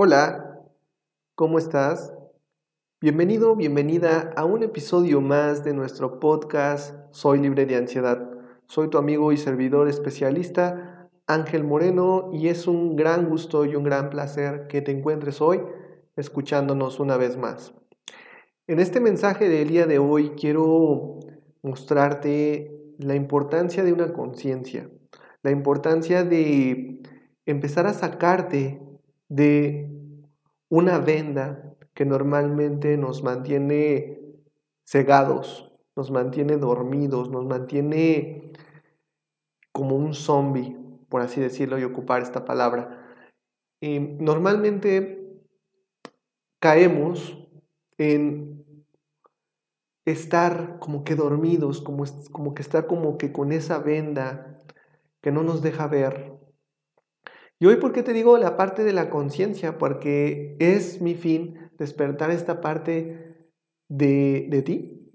Hola, ¿cómo estás? Bienvenido, bienvenida a un episodio más de nuestro podcast Soy libre de ansiedad. Soy tu amigo y servidor especialista Ángel Moreno y es un gran gusto y un gran placer que te encuentres hoy escuchándonos una vez más. En este mensaje del día de hoy quiero mostrarte la importancia de una conciencia, la importancia de empezar a sacarte de una venda que normalmente nos mantiene cegados, nos mantiene dormidos, nos mantiene como un zombie, por así decirlo y ocupar esta palabra. Y normalmente caemos en estar como que dormidos, como, como que estar como que con esa venda que no nos deja ver, y hoy, ¿por qué te digo la parte de la conciencia? Porque es mi fin despertar esta parte de, de ti.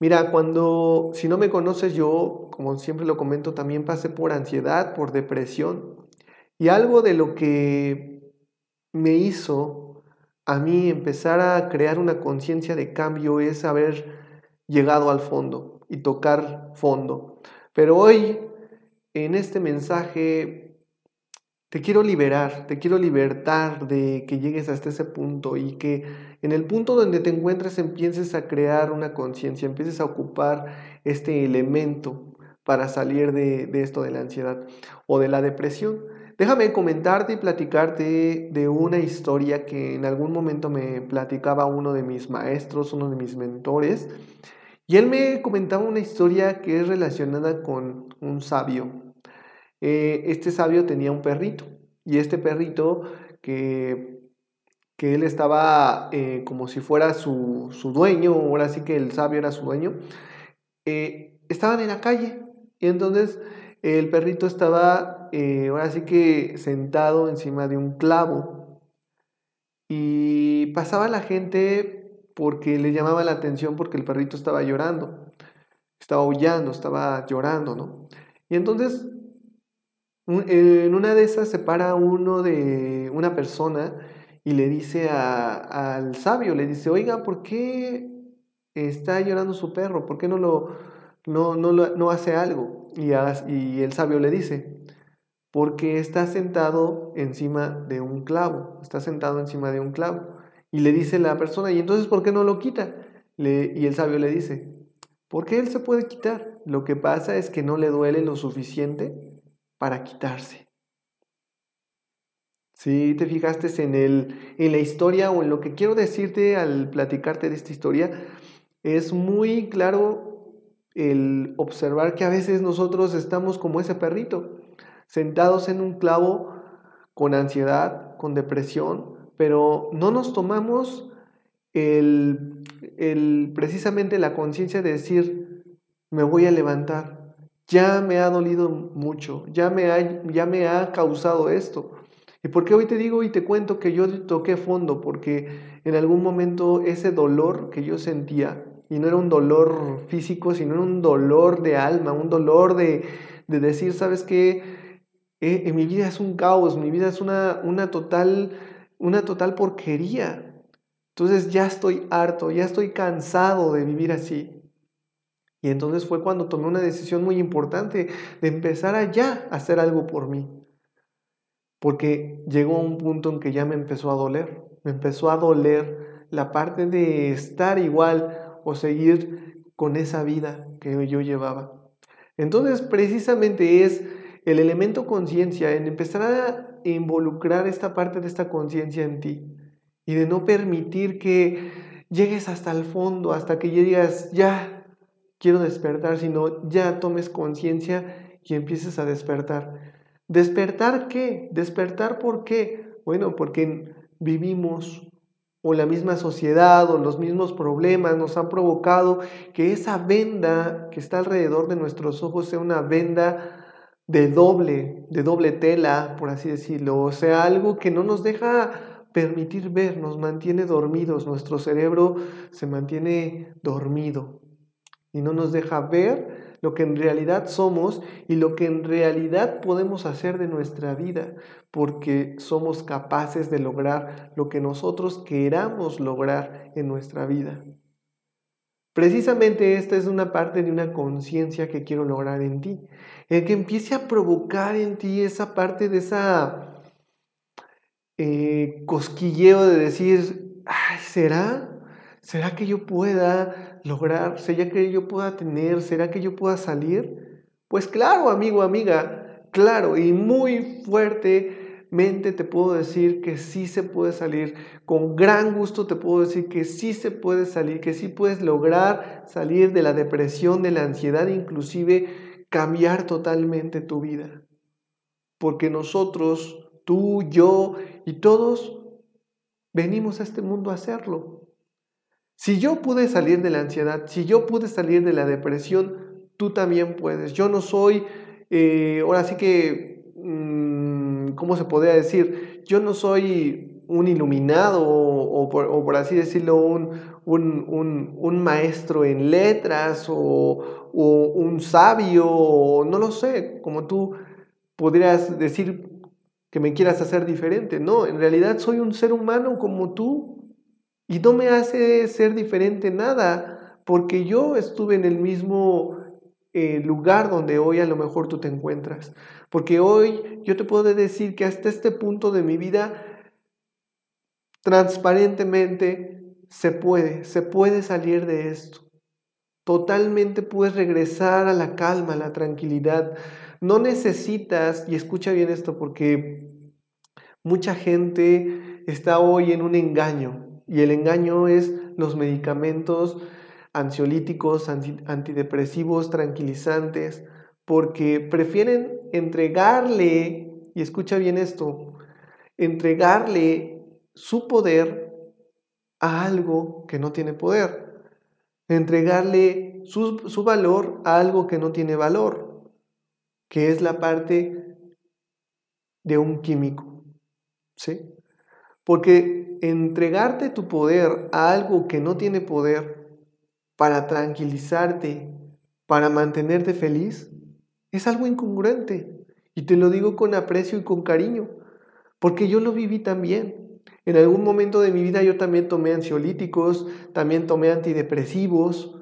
Mira, cuando, si no me conoces, yo, como siempre lo comento, también pasé por ansiedad, por depresión. Y algo de lo que me hizo a mí empezar a crear una conciencia de cambio es haber llegado al fondo y tocar fondo. Pero hoy, en este mensaje, te quiero liberar, te quiero libertar de que llegues hasta ese punto y que en el punto donde te encuentres empieces a crear una conciencia, empieces a ocupar este elemento para salir de, esto de la ansiedad o de la depresión. Déjame comentarte y platicarte de una historia que en algún momento me platicaba uno de mis maestros, uno de mis mentores, y él me comentaba una historia que es relacionada con un sabio, eh, este sabio tenía un perrito y este perrito que, que él estaba eh, como si fuera su, dueño, ahora sí que el sabio era su dueño, eh, estaban en la calle y entonces el perrito estaba ahora sí que sentado encima de un clavo y pasaba la gente porque le llamaba la atención porque el perrito estaba llorando, estaba aullando, estaba llorando, ¿no? Y entonces en una de esas se para uno de una persona y le dice al sabio, le dice, oiga, ¿por qué está llorando su perro? ¿Por qué no lo, no, no, hace algo? Y, el sabio le dice, porque está sentado encima de un clavo, está sentado encima de un clavo. Y le dice la persona, ¿y entonces por qué no lo quita? Y el sabio le dice, porque él se puede quitar. Lo que pasa es que no le duele lo suficiente para quitarse. Si te fijaste en, el, en la historia o en lo que quiero decirte al platicarte de esta historia, es muy claro el observar que a veces nosotros estamos como ese perrito, sentados en un clavo con ansiedad, con depresión, pero no nos tomamos el, el precisamente la conciencia de decir, me voy a levantar, ya me ha dolido mucho, ya me ha, ya me ha causado esto. ¿Y por qué hoy te digo y te cuento que yo toqué fondo? Porque en algún momento ese dolor que yo sentía, y no era un dolor físico, sino un dolor de alma, un dolor de, decir, ¿sabes qué? Eh, en mi vida es un caos, mi vida es una, una, total, una total porquería. Entonces ya estoy harto, ya estoy cansado de vivir así. Y entonces fue cuando tomé una decisión muy importante de empezar a hacer algo por mí. Porque llegó un punto en que ya me empezó a doler. Me empezó a doler la parte de estar igual o seguir con esa vida que yo llevaba. Entonces precisamente es el elemento conciencia, en empezar a involucrar esta parte de esta conciencia en ti y de no permitir que llegues hasta el fondo, hasta que llegas ya quiero despertar, sino ya tomes conciencia y empieces a despertar. ¿Despertar qué? ¿Despertar por qué? Bueno, porque vivimos o la misma sociedad o los mismos problemas nos han provocado que esa venda que está alrededor de nuestros ojos sea una venda de doble, de doble tela, por así decirlo, o sea, algo que no nos deja permitir ver, nos mantiene dormidos, nuestro cerebro se mantiene dormido y no nos deja ver lo que en realidad somos y lo que en realidad podemos hacer de nuestra vida, porque somos capaces de lograr lo que nosotros queramos lograr en nuestra vida. Precisamente esta es una parte de una conciencia que quiero lograr en ti, el que empiece a provocar en ti esa parte de esa eh, cosquilleo de decir, ay, ¿será? ¿Será que yo pueda lograr? ¿Será que yo pueda tener? ¿Será que yo pueda salir? Pues claro, amigo, amiga, claro, y muy fuertemente te puedo decir que sí se puede salir. Con gran gusto te puedo decir que sí se puede salir, que sí puedes lograr salir de la depresión, de la ansiedad, inclusive cambiar totalmente tu vida. Porque nosotros, tú, yo y todos venimos a este mundo a hacerlo. Si yo pude salir de la ansiedad, si yo pude salir de la depresión, tú también puedes. Yo no soy, eh, ahora sí que, mm, ¿cómo se podría decir? Yo no soy un iluminado o, por, así decirlo, un, un, maestro en letras o, un sabio, no lo sé, como tú podrías decir que me quieras hacer diferente. No, en realidad soy un ser humano como tú, y no me hace ser diferente nada, porque yo estuve en el mismo eh, lugar donde hoy a lo mejor tú te encuentras. Porque hoy yo te puedo decir que hasta este punto de mi vida, transparentemente, se puede, se puede salir de esto. Totalmente puedes regresar a la calma, a la tranquilidad. No necesitas, y escucha bien esto, porque mucha gente está hoy en un engaño. Y el engaño es los medicamentos ansiolíticos, antidepresivos, tranquilizantes, porque prefieren entregarle, y escucha bien esto, entregarle su poder a algo que no tiene poder, entregarle su, su valor a algo que no tiene valor, que es la parte de un químico. ¿Sí? Porque entregarte tu poder a algo que no tiene poder para tranquilizarte, para mantenerte feliz, es algo incongruente. Y te lo digo con aprecio y con cariño, porque yo lo viví también. En algún momento de mi vida yo también tomé ansiolíticos, también tomé antidepresivos.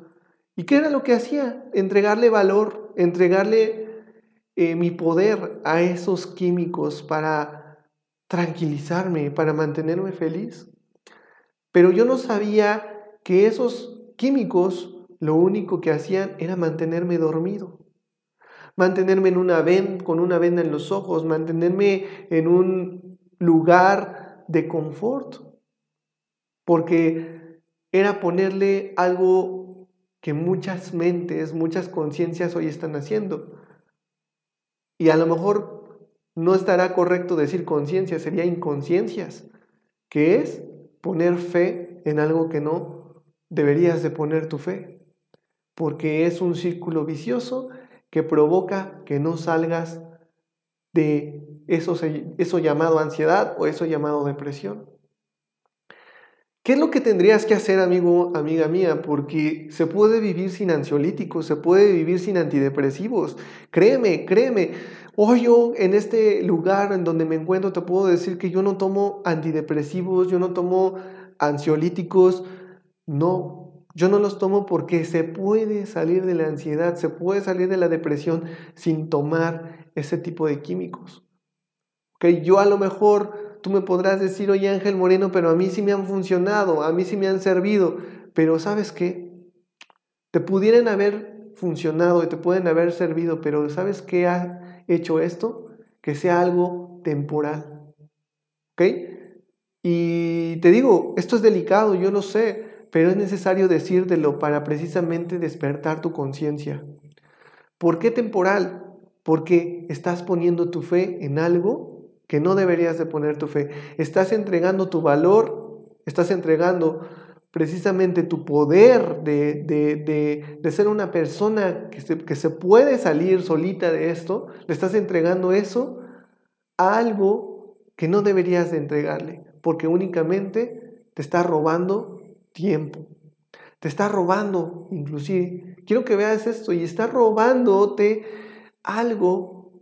¿Y qué era lo que hacía? Entregarle valor, entregarle eh, mi poder a esos químicos para tranquilizarme, para mantenerme feliz. Pero yo no sabía que esos químicos lo único que hacían era mantenerme dormido, mantenerme en una venda, con una venda en los ojos, mantenerme en un lugar de confort, porque era ponerle algo que muchas mentes, muchas conciencias hoy están haciendo. Y a lo mejor no estará correcto decir conciencia, sería inconsciencias, que es poner fe en algo que no deberías de poner tu fe, porque es un círculo vicioso que provoca que no salgas de eso, eso llamado ansiedad o eso llamado depresión. ¿Qué es lo que tendrías que hacer, amigo, amiga mía? Porque se puede vivir sin ansiolíticos, se puede vivir sin antidepresivos. Créeme, créeme. Hoy yo en este lugar en donde me encuentro te puedo decir que yo no tomo antidepresivos, yo no tomo ansiolíticos. No, yo no los tomo porque se puede salir de la ansiedad, se puede salir de la depresión sin tomar ese tipo de químicos. Okay, yo a lo mejor Tú me podrás decir, oye Ángel Moreno, pero a mí sí me han funcionado, a mí sí me han servido, pero ¿sabes qué? Te pudieran haber funcionado y te pueden haber servido, pero ¿sabes qué ha hecho esto? Que sea algo temporal. ¿Ok? Y te digo, esto es delicado, yo lo sé, pero es necesario decírtelo para precisamente despertar tu conciencia. ¿Por qué temporal? Porque estás poniendo tu fe en algo que no deberías de poner tu fe. Estás entregando tu valor, estás entregando precisamente tu poder de, ser una persona que se, que se puede salir solita de esto, le estás entregando eso a algo que no deberías de entregarle, porque únicamente te está robando tiempo, te está robando inclusive. Quiero que veas esto y está robándote algo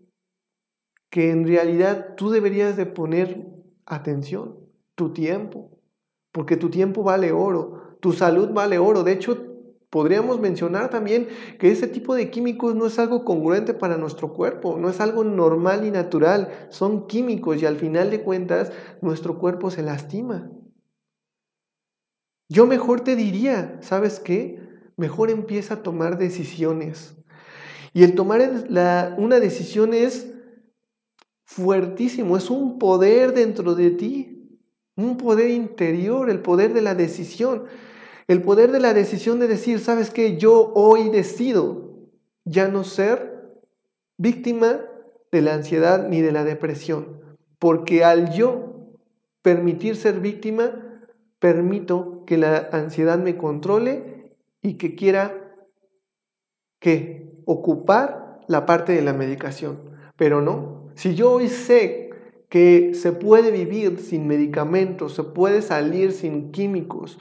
que en realidad tú deberías de poner atención, tu tiempo, porque tu tiempo vale oro, tu salud vale oro. De hecho, Podríamos mencionar también que ese tipo de químicos no es algo congruente para nuestro cuerpo, no es algo normal y natural, son químicos y al final de cuentas nuestro cuerpo se lastima. Yo mejor te diría, ¿sabes qué? Mejor empieza a tomar decisiones. Y el tomar una decisión es fuertísimo, es un poder dentro de ti, un poder interior, el poder de la decisión. El poder de la decisión de decir, ¿sabes qué? Yo hoy decido ya no ser víctima de la ansiedad ni de la depresión. Porque al yo permitir ser víctima, permito que la ansiedad me controle y que quiera que ocupar la parte de la medicación. Pero no, si yo hoy sé que se puede vivir sin medicamentos, se puede salir sin químicos,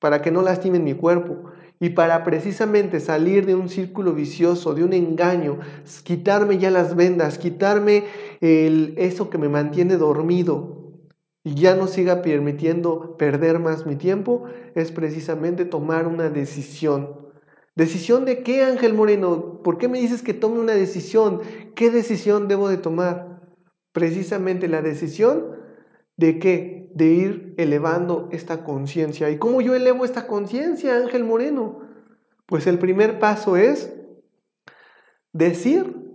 para que no lastimen mi cuerpo y para precisamente salir de un círculo vicioso, de un engaño, quitarme ya las vendas, quitarme el, eso que me mantiene dormido y ya no siga permitiendo perder más mi tiempo, es precisamente tomar una decisión. ¿Decisión de qué, Ángel Moreno? ¿Por qué me dices que tome una decisión? ¿Qué decisión debo de tomar? Precisamente la decisión de qué? de ir elevando esta conciencia. ¿Y cómo yo elevo esta conciencia, Ángel Moreno? Pues el primer paso es decir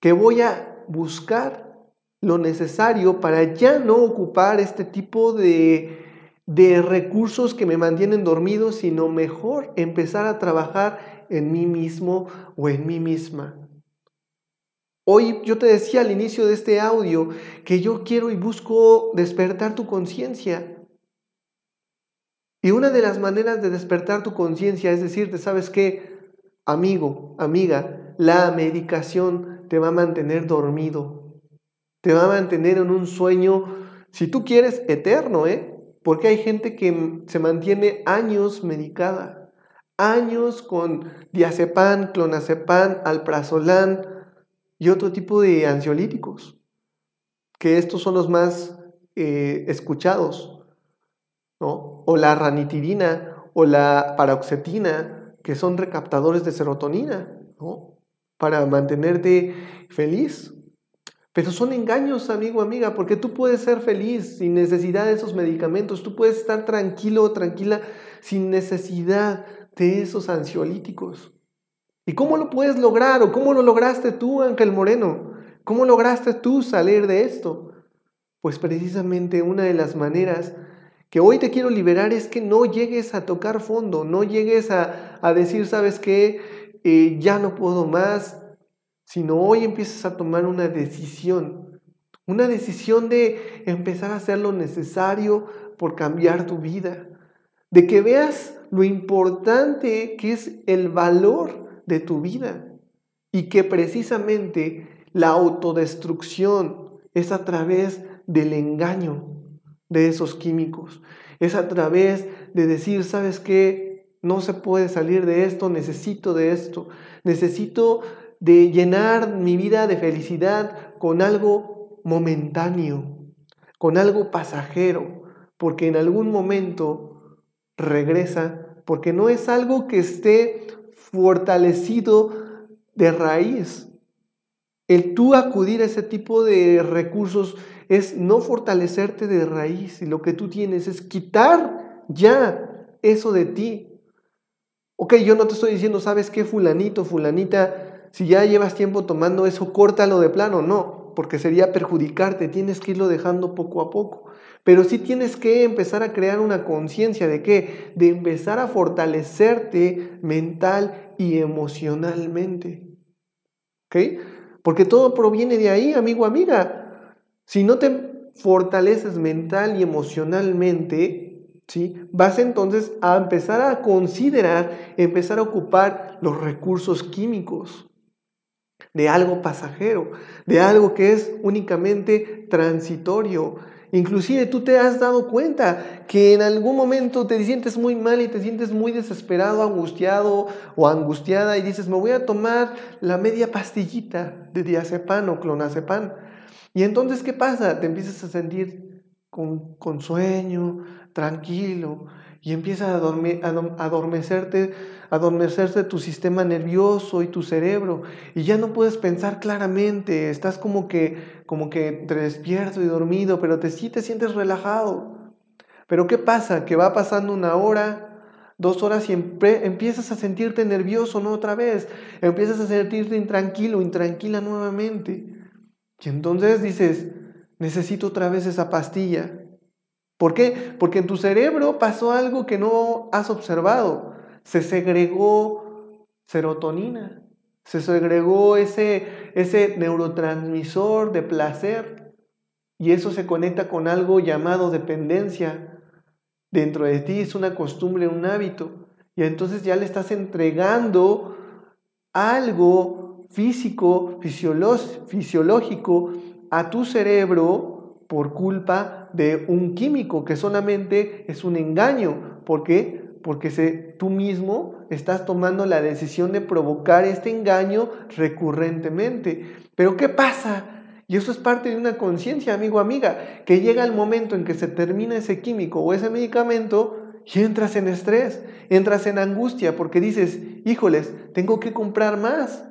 que voy a buscar lo necesario para ya no ocupar este tipo de, de recursos que me mantienen dormido, sino mejor empezar a trabajar en mí mismo o en mí misma. Hoy yo te decía al inicio de este audio que yo quiero y busco despertar tu conciencia. Y una de las maneras de despertar tu conciencia es decirte, ¿sabes qué? Amigo, amiga, la medicación te va a mantener dormido. Te va a mantener en un sueño, si tú quieres, eterno, ¿eh? Porque hay gente que se mantiene años medicada, años con diazepam, clonazepam, alprazolam, y otro tipo de ansiolíticos, que estos son los más eh, escuchados, ¿no? o la ranitidina o la paroxetina, que son recaptadores de serotonina, ¿no? para mantenerte feliz. Pero son engaños, amigo, amiga, porque tú puedes ser feliz sin necesidad de esos medicamentos, tú puedes estar tranquilo o tranquila sin necesidad de esos ansiolíticos. ¿Y cómo lo puedes lograr? ¿O cómo lo lograste tú, Ángel Moreno? ¿Cómo lograste tú salir de esto? Pues precisamente una de las maneras que hoy te quiero liberar es que no llegues a tocar fondo, no llegues a, decir, ¿sabes qué? Eh, ya no puedo más, sino hoy empieces a tomar una decisión, una decisión de empezar a hacer lo necesario por cambiar tu vida, de que veas lo importante que es el valor de tu vida. Y que precisamente la autodestrucción es a través del engaño de esos químicos, es a través de decir, ¿sabes qué? No se puede salir de esto, necesito de esto, necesito de llenar mi vida de felicidad con algo momentáneo, con algo pasajero, porque en algún momento regresa, porque no es algo que esté fortalecido de raíz. El tú acudir a ese tipo de recursos es no fortalecerte de raíz y lo que tú tienes es quitar ya eso de ti. Ok, yo no te estoy diciendo, ¿sabes qué, fulanito, fulanita? Si ya llevas tiempo tomando eso, córtalo de plano. No, porque sería perjudicarte. Tienes que irlo dejando poco a poco. Pero sí tienes que empezar a crear una conciencia de qué? De empezar a fortalecerte mental y emocionalmente. ¿Ok? Porque todo proviene de ahí, amigo, amiga. Si no te fortaleces mental y emocionalmente, ¿sí? Vas entonces a empezar a considerar, empezar a ocupar los recursos químicos. De algo pasajero, de algo que es únicamente transitorio. Inclusive tú te has dado cuenta que en algún momento te sientes muy mal y te sientes muy desesperado, angustiado o angustiada y dices, me voy a tomar la media pastillita de diazepam o clonazepam. Y entonces, ¿qué pasa? Te empiezas a sentir con, con sueño, tranquilo, y empieza a, adormecerte, adormecerse tu sistema nervioso y tu cerebro y ya no puedes pensar claramente, estás como que como que entre despierto y dormido, pero te sí te sientes relajado. Pero ¿qué pasa? Que va pasando una hora, dos horas y empiezas a sentirte nervioso, ¿no? Otra vez, empiezas a sentirte intranquilo, intranquila nuevamente. Y entonces dices, necesito otra vez esa pastilla. ¿Por qué? Porque en tu cerebro pasó algo que no has observado. Se segregó serotonina, se segregó ese, ese neurotransmisor de placer y eso se conecta con algo llamado dependencia. Dentro de ti es una costumbre, un hábito. Y entonces ya le estás entregando algo físico, fisiológico a tu cerebro por culpa de un químico que solamente es un engaño. ¿Por qué? Porque tú mismo estás tomando la decisión de provocar este engaño recurrentemente. Pero ¿qué pasa? Y eso es parte de una conciencia, amigo, amiga, que llega el momento en que se termina ese químico o ese medicamento y entras en estrés, entras en angustia porque dices, híjoles, tengo que comprar más.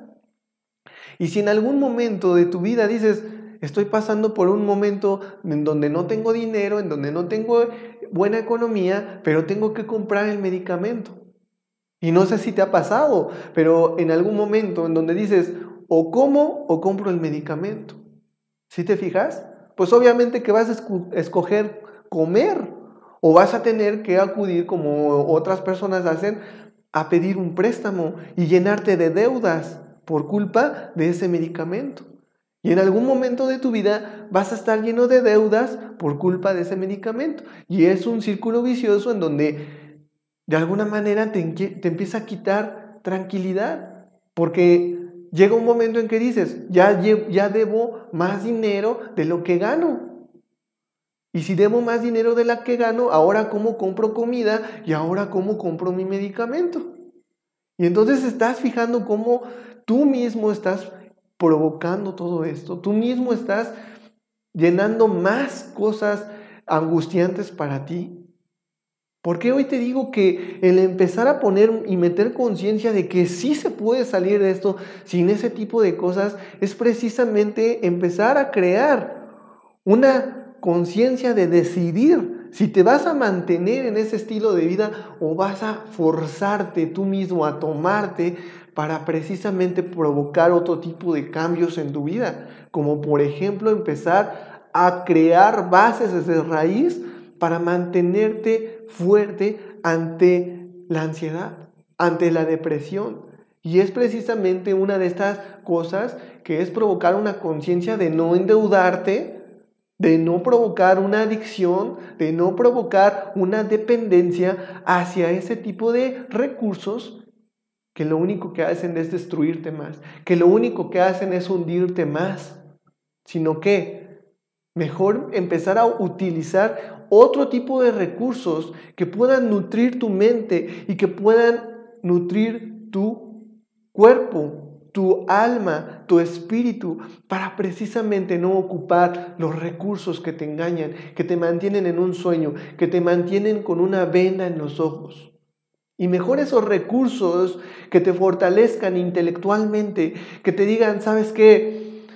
Y si en algún momento de tu vida dices, estoy pasando por un momento en donde no tengo dinero, en donde no tengo buena economía, pero tengo que comprar el medicamento. Y no sé si te ha pasado, pero en algún momento en donde dices, o como o compro el medicamento. ¿Sí te fijas? Pues obviamente que vas a escoger comer o vas a tener que acudir como otras personas hacen a pedir un préstamo y llenarte de deudas por culpa de ese medicamento. Y en algún momento de tu vida vas a estar lleno de deudas por culpa de ese medicamento. Y es un círculo vicioso en donde de alguna manera te, te empieza a quitar tranquilidad. Porque llega un momento en que dices, ya, ya debo más dinero de lo que gano. Y si debo más dinero de lo que gano, ahora cómo compro comida y ahora cómo compro mi medicamento. Y entonces estás fijando cómo tú mismo estás provocando todo esto. Tú mismo estás llenando más cosas angustiantes para ti. Porque hoy te digo que el empezar a poner y meter conciencia de que sí se puede salir de esto sin ese tipo de cosas es precisamente empezar a crear una conciencia de decidir si te vas a mantener en ese estilo de vida o vas a forzarte tú mismo a tomarte para precisamente provocar otro tipo de cambios en tu vida, como por ejemplo empezar a crear bases desde raíz para mantenerte fuerte ante la ansiedad, ante la depresión. Y es precisamente una de estas cosas que es provocar una conciencia de no endeudarte, de no provocar una adicción, de no provocar una dependencia hacia ese tipo de recursos que lo único que hacen es destruirte más, que lo único que hacen es hundirte más, sino que mejor empezar a utilizar otro tipo de recursos que puedan nutrir tu mente y que puedan nutrir tu cuerpo, tu alma, tu espíritu, para precisamente no ocupar los recursos que te engañan, que te mantienen en un sueño, que te mantienen con una venda en los ojos. Y mejor esos recursos que te fortalezcan intelectualmente, que te digan, ¿sabes qué?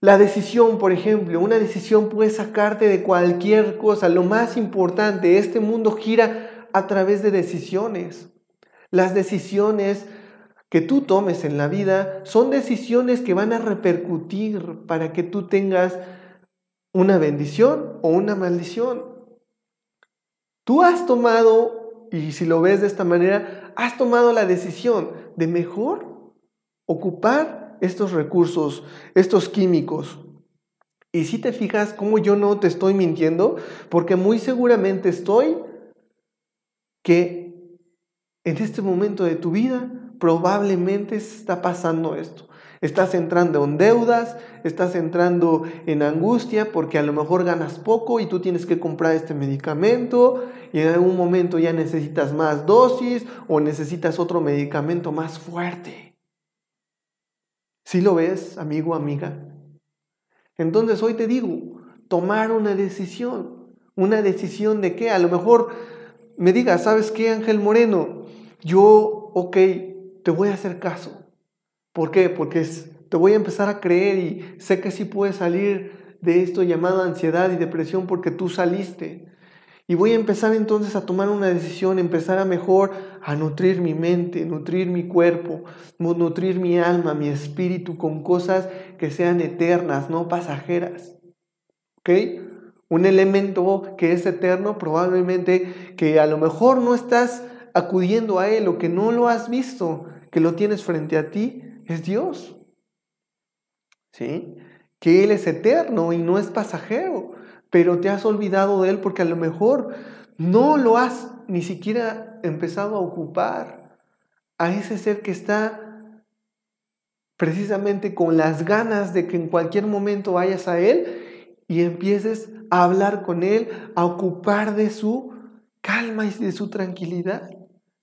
La decisión, por ejemplo, una decisión puede sacarte de cualquier cosa. Lo más importante, este mundo gira a través de decisiones. Las decisiones que tú tomes en la vida son decisiones que van a repercutir para que tú tengas una bendición o una maldición. Tú has tomado y si lo ves de esta manera, has tomado la decisión de mejor ocupar estos recursos, estos químicos. Y si te fijas cómo yo no te estoy mintiendo, porque muy seguramente estoy que en este momento de tu vida probablemente está pasando esto. Estás entrando en deudas, estás entrando en angustia porque a lo mejor ganas poco y tú tienes que comprar este medicamento y en algún momento ya necesitas más dosis o necesitas otro medicamento más fuerte. ¿Sí lo ves, amigo, amiga? Entonces hoy te digo, tomar una decisión. ¿Una decisión de qué? A lo mejor me digas, ¿sabes qué, Ángel Moreno? Yo, ok, te voy a hacer caso. ¿Por qué? Porque te voy a empezar a creer y sé que sí puedes salir de esto llamado ansiedad y depresión porque tú saliste. Y voy a empezar entonces a tomar una decisión, empezar a mejor a nutrir mi mente, nutrir mi cuerpo, nutrir mi alma, mi espíritu con cosas que sean eternas, no pasajeras. ¿Ok? Un elemento que es eterno, probablemente que a lo mejor no estás acudiendo a él o que no lo has visto, que lo tienes frente a ti, es Dios. ¿Sí? Que Él es eterno y no es pasajero, pero te has olvidado de Él porque a lo mejor no lo has ni siquiera empezado a ocupar a ese ser que está precisamente con las ganas de que en cualquier momento vayas a Él y empieces a hablar con Él, a ocupar de su calma y de su tranquilidad,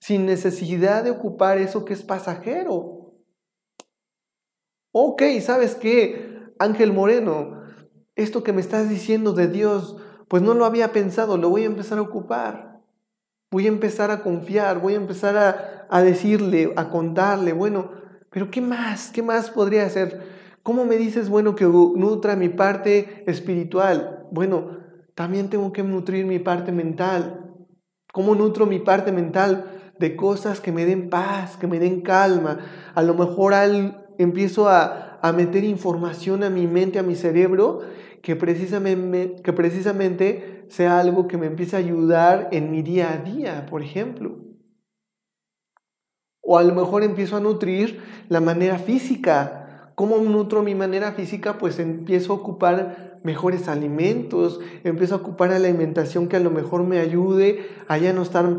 sin necesidad de ocupar eso que es pasajero. Ok, ¿sabes qué? Ángel Moreno, esto que me estás diciendo de Dios, pues no lo había pensado, lo voy a empezar a ocupar. Voy a empezar a confiar, voy a empezar a, a decirle, a contarle, bueno, pero ¿qué más? ¿Qué más podría hacer? ¿Cómo me dices, bueno, que nutra mi parte espiritual? Bueno, también tengo que nutrir mi parte mental. ¿Cómo nutro mi parte mental? De cosas que me den paz, que me den calma. A lo mejor al, empiezo a, meter información a mi mente, a mi cerebro, que precisamente, que precisamente sea algo que me empiece a ayudar en mi día a día, por ejemplo. O a lo mejor empiezo a nutrir la manera física. ¿Cómo nutro mi manera física? Pues empiezo a ocupar mejores alimentos, empiezo a ocupar alimentación que a lo mejor me ayude a ya no estar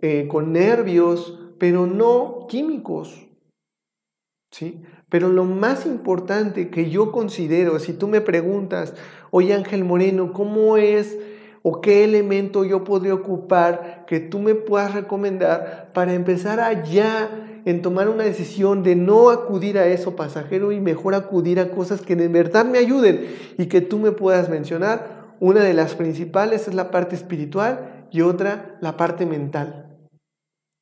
eh, con nervios, pero no químicos. ¿Sí? Pero lo más importante que yo considero, si tú me preguntas, oye Ángel Moreno, ¿cómo es o qué elemento yo podría ocupar que tú me puedas recomendar para empezar allá en tomar una decisión de no acudir a eso pasajero y mejor acudir a cosas que de verdad me ayuden y que tú me puedas mencionar? Una de las principales es la parte espiritual y otra la parte mental.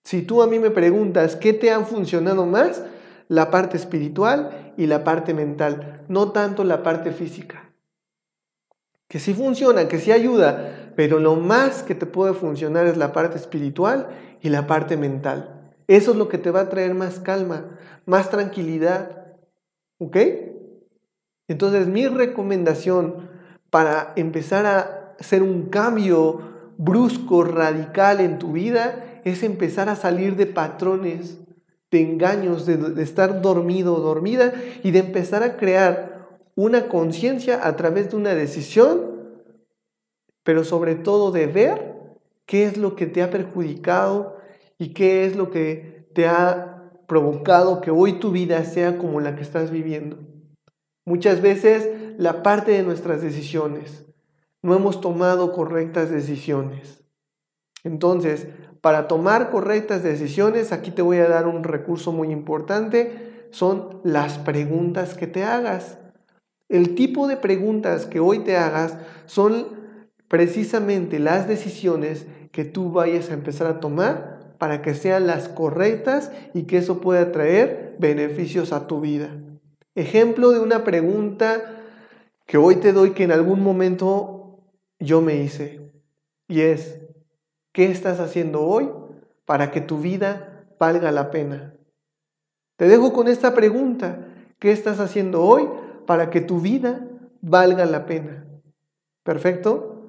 Si tú a mí me preguntas qué te han funcionado más, la parte espiritual y la parte mental, no tanto la parte física. Que sí funciona, que sí ayuda, pero lo más que te puede funcionar es la parte espiritual y la parte mental. Eso es lo que te va a traer más calma, más tranquilidad. ¿Ok? Entonces mi recomendación para empezar a hacer un cambio brusco, radical en tu vida, es empezar a salir de patrones de engaños, de, estar dormido o dormida y de empezar a crear una conciencia a través de una decisión, pero sobre todo de ver qué es lo que te ha perjudicado y qué es lo que te ha provocado que hoy tu vida sea como la que estás viviendo. Muchas veces la parte de nuestras decisiones, no hemos tomado correctas decisiones. Entonces, para tomar correctas decisiones, aquí te voy a dar un recurso muy importante, son las preguntas que te hagas. El tipo de preguntas que hoy te hagas son precisamente las decisiones que tú vayas a empezar a tomar para que sean las correctas y que eso pueda traer beneficios a tu vida. Ejemplo de una pregunta que hoy te doy que en algún momento yo me hice y es, ¿Qué estás haciendo hoy para que tu vida valga la pena? Te dejo con esta pregunta. ¿Qué estás haciendo hoy para que tu vida valga la pena? ¿Perfecto?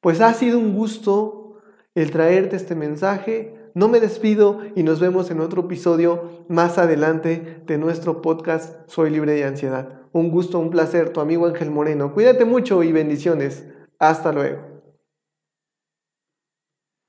Pues ha sido un gusto el traerte este mensaje. No me despido y nos vemos en otro episodio más adelante de nuestro podcast Soy libre de ansiedad. Un gusto, un placer, tu amigo Ángel Moreno. Cuídate mucho y bendiciones. Hasta luego.